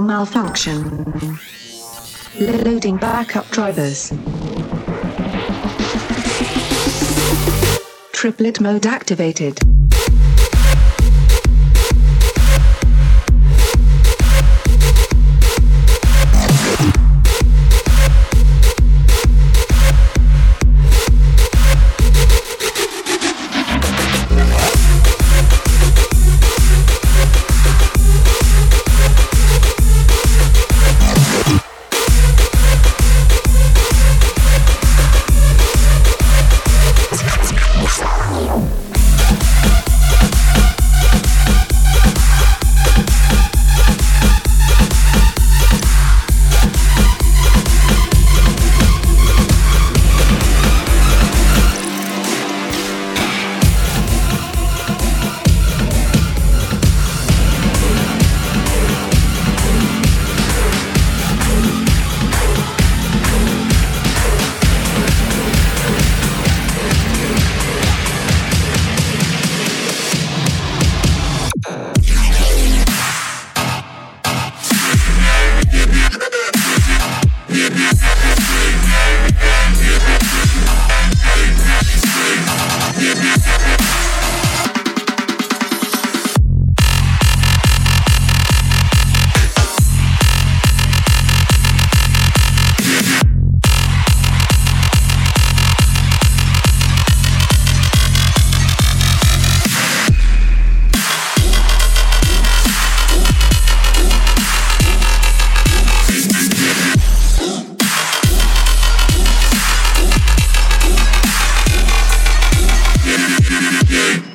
malfunction. Loading backup drivers. Triplet mode activated. Yeah.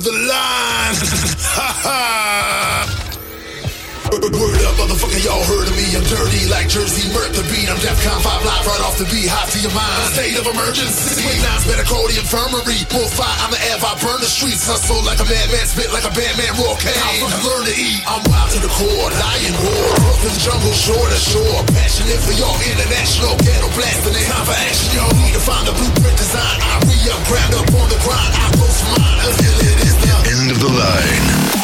the line. Ha ha. Word up, motherfucker, y'all heard of me. I'm dirty like Jersey Mert the beat. I'm DEFCON 5 live right off the beat. Hot to your mind. State of emergency. Swing nines better call the infirmary. Bull fire, I'm the. I burn the streets. Hustle like a madman, spit like a bandman. Raw cane. I learn to eat. I'm wild to the core. Lion roar. The jungle, shore to shore. Passionate for y'all international. Ghetto blasting it. Time for action, y'all need to find the blueprint design. I re-up, ground up on the grind. I go for mine it is the End of the line.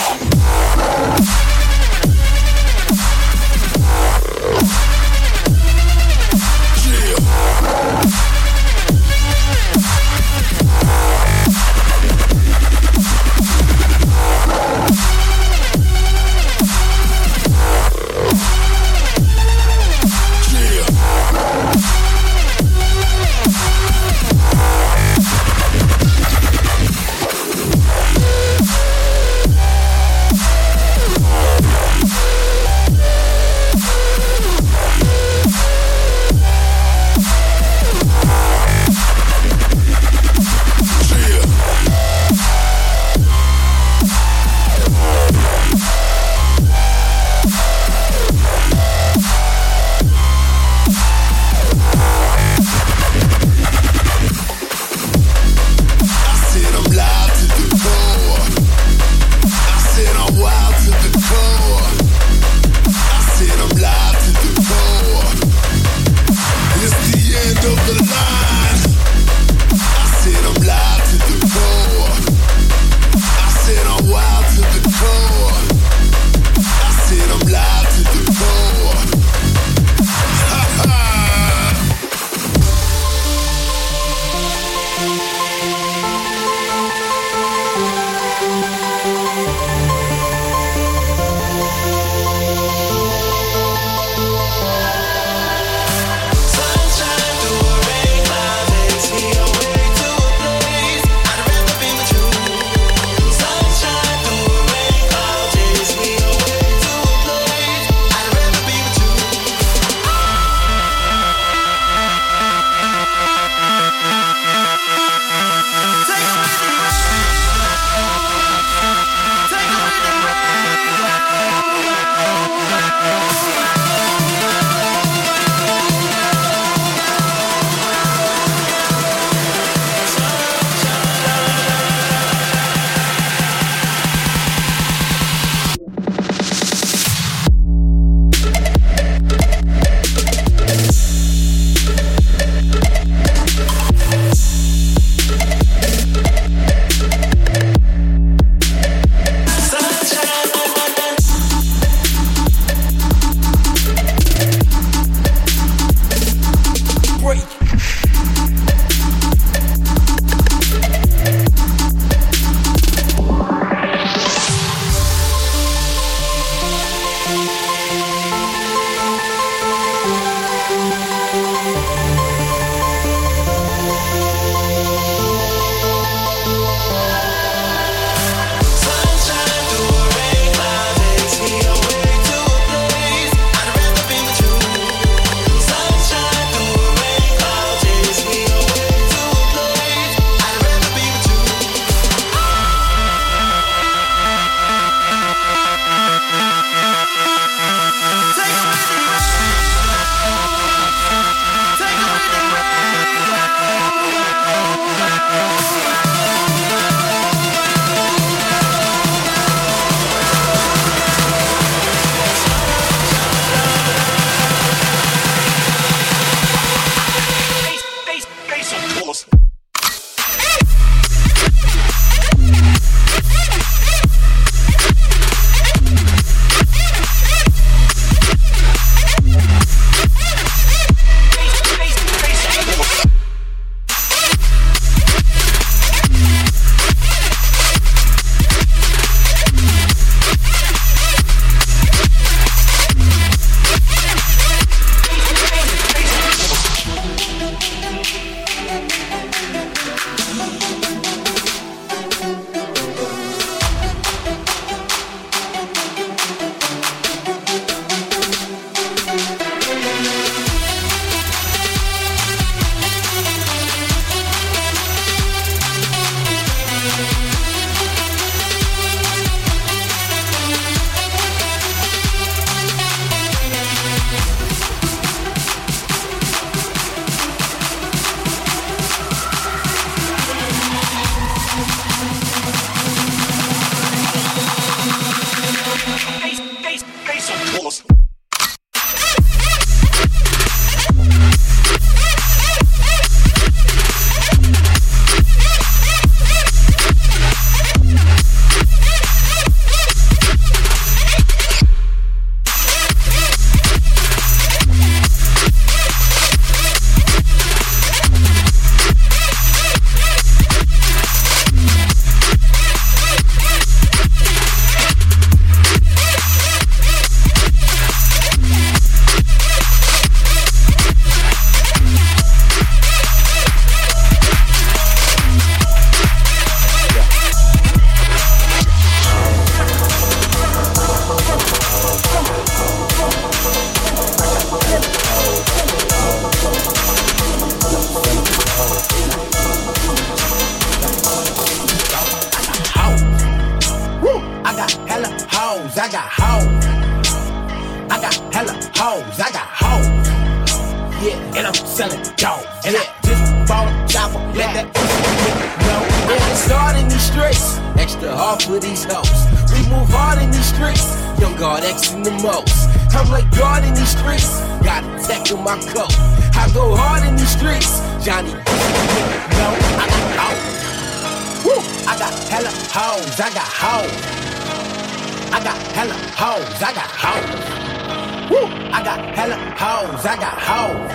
got hoes. Woo! I got hella hoes. I got hoes.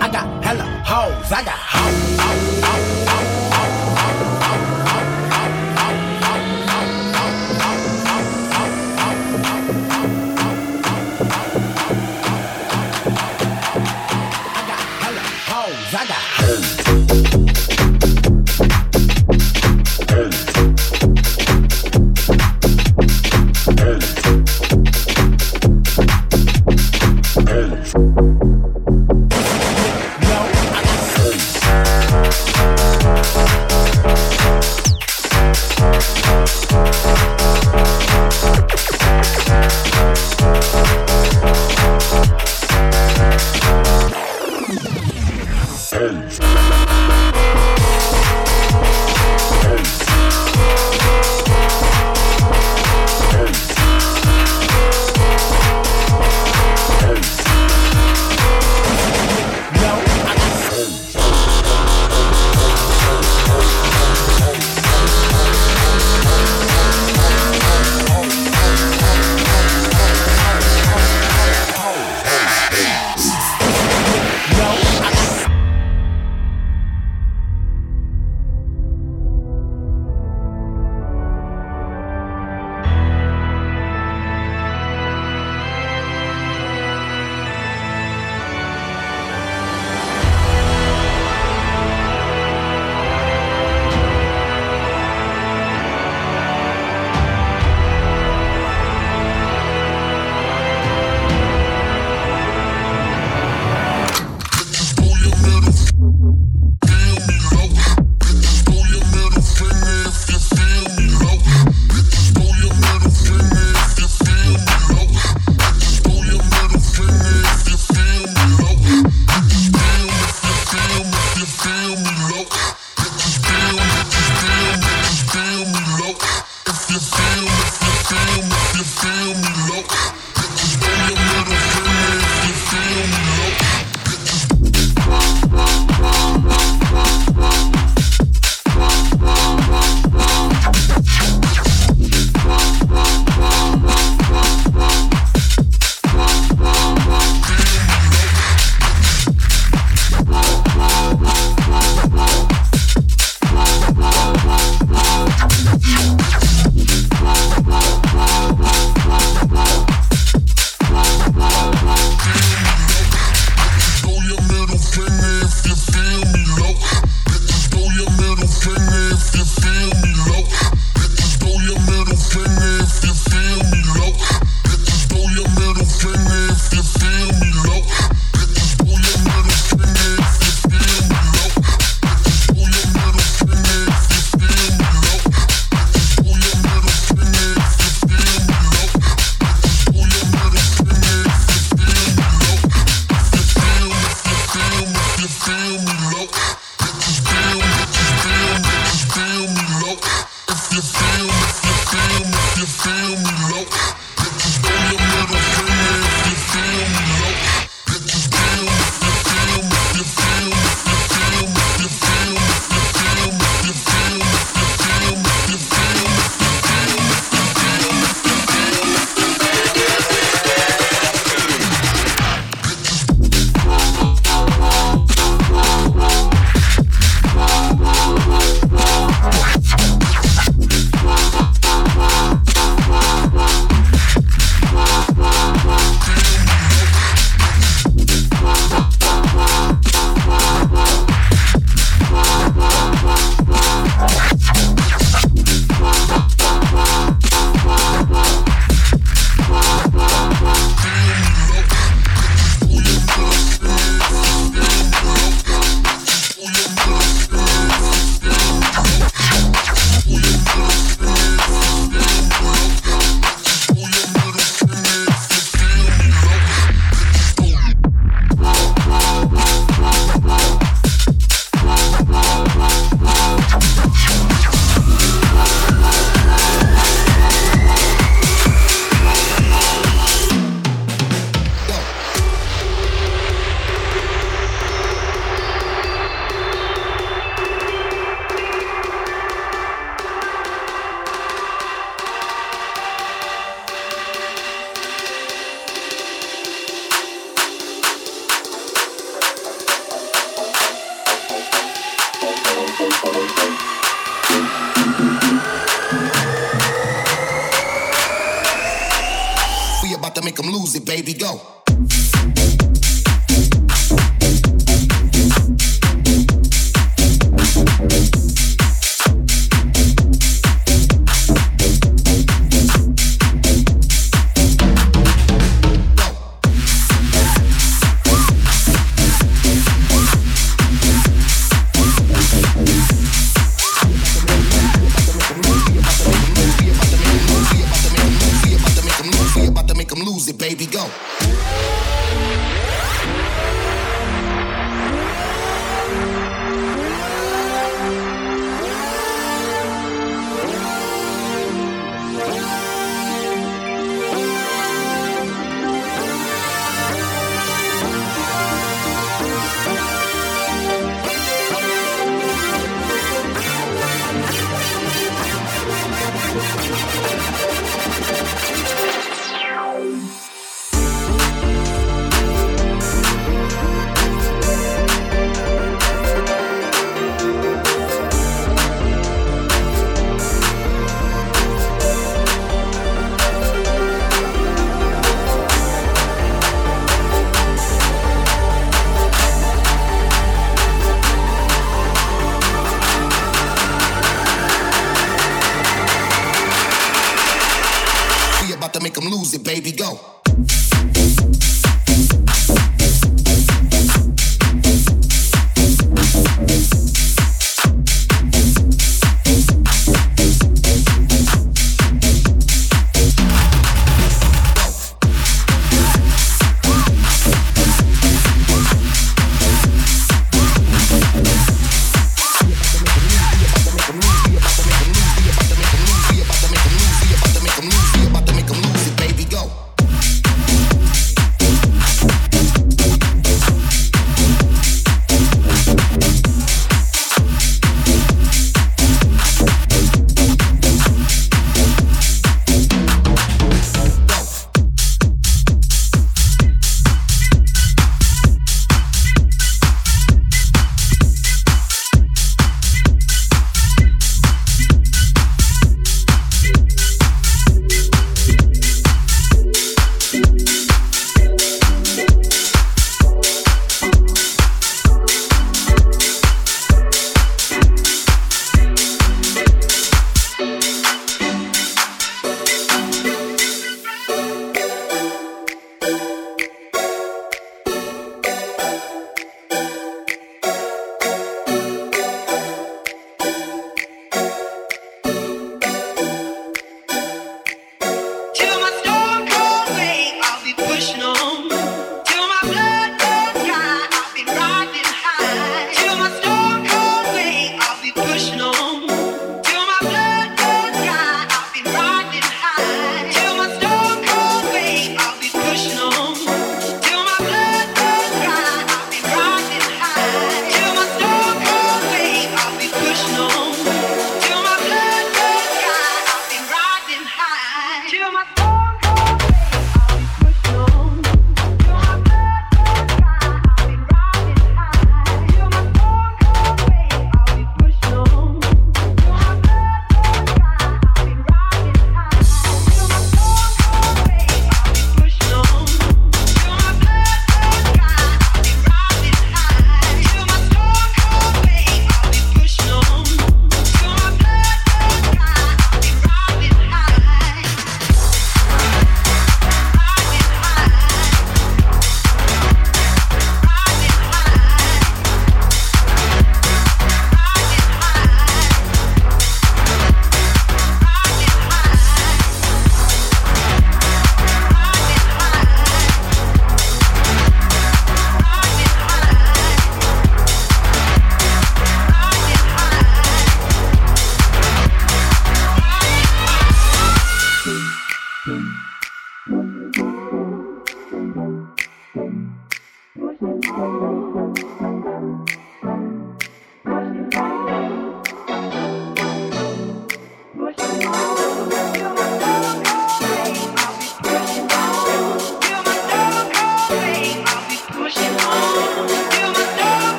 I got hella hoes. I got hoes. Make them lose it, baby. Go.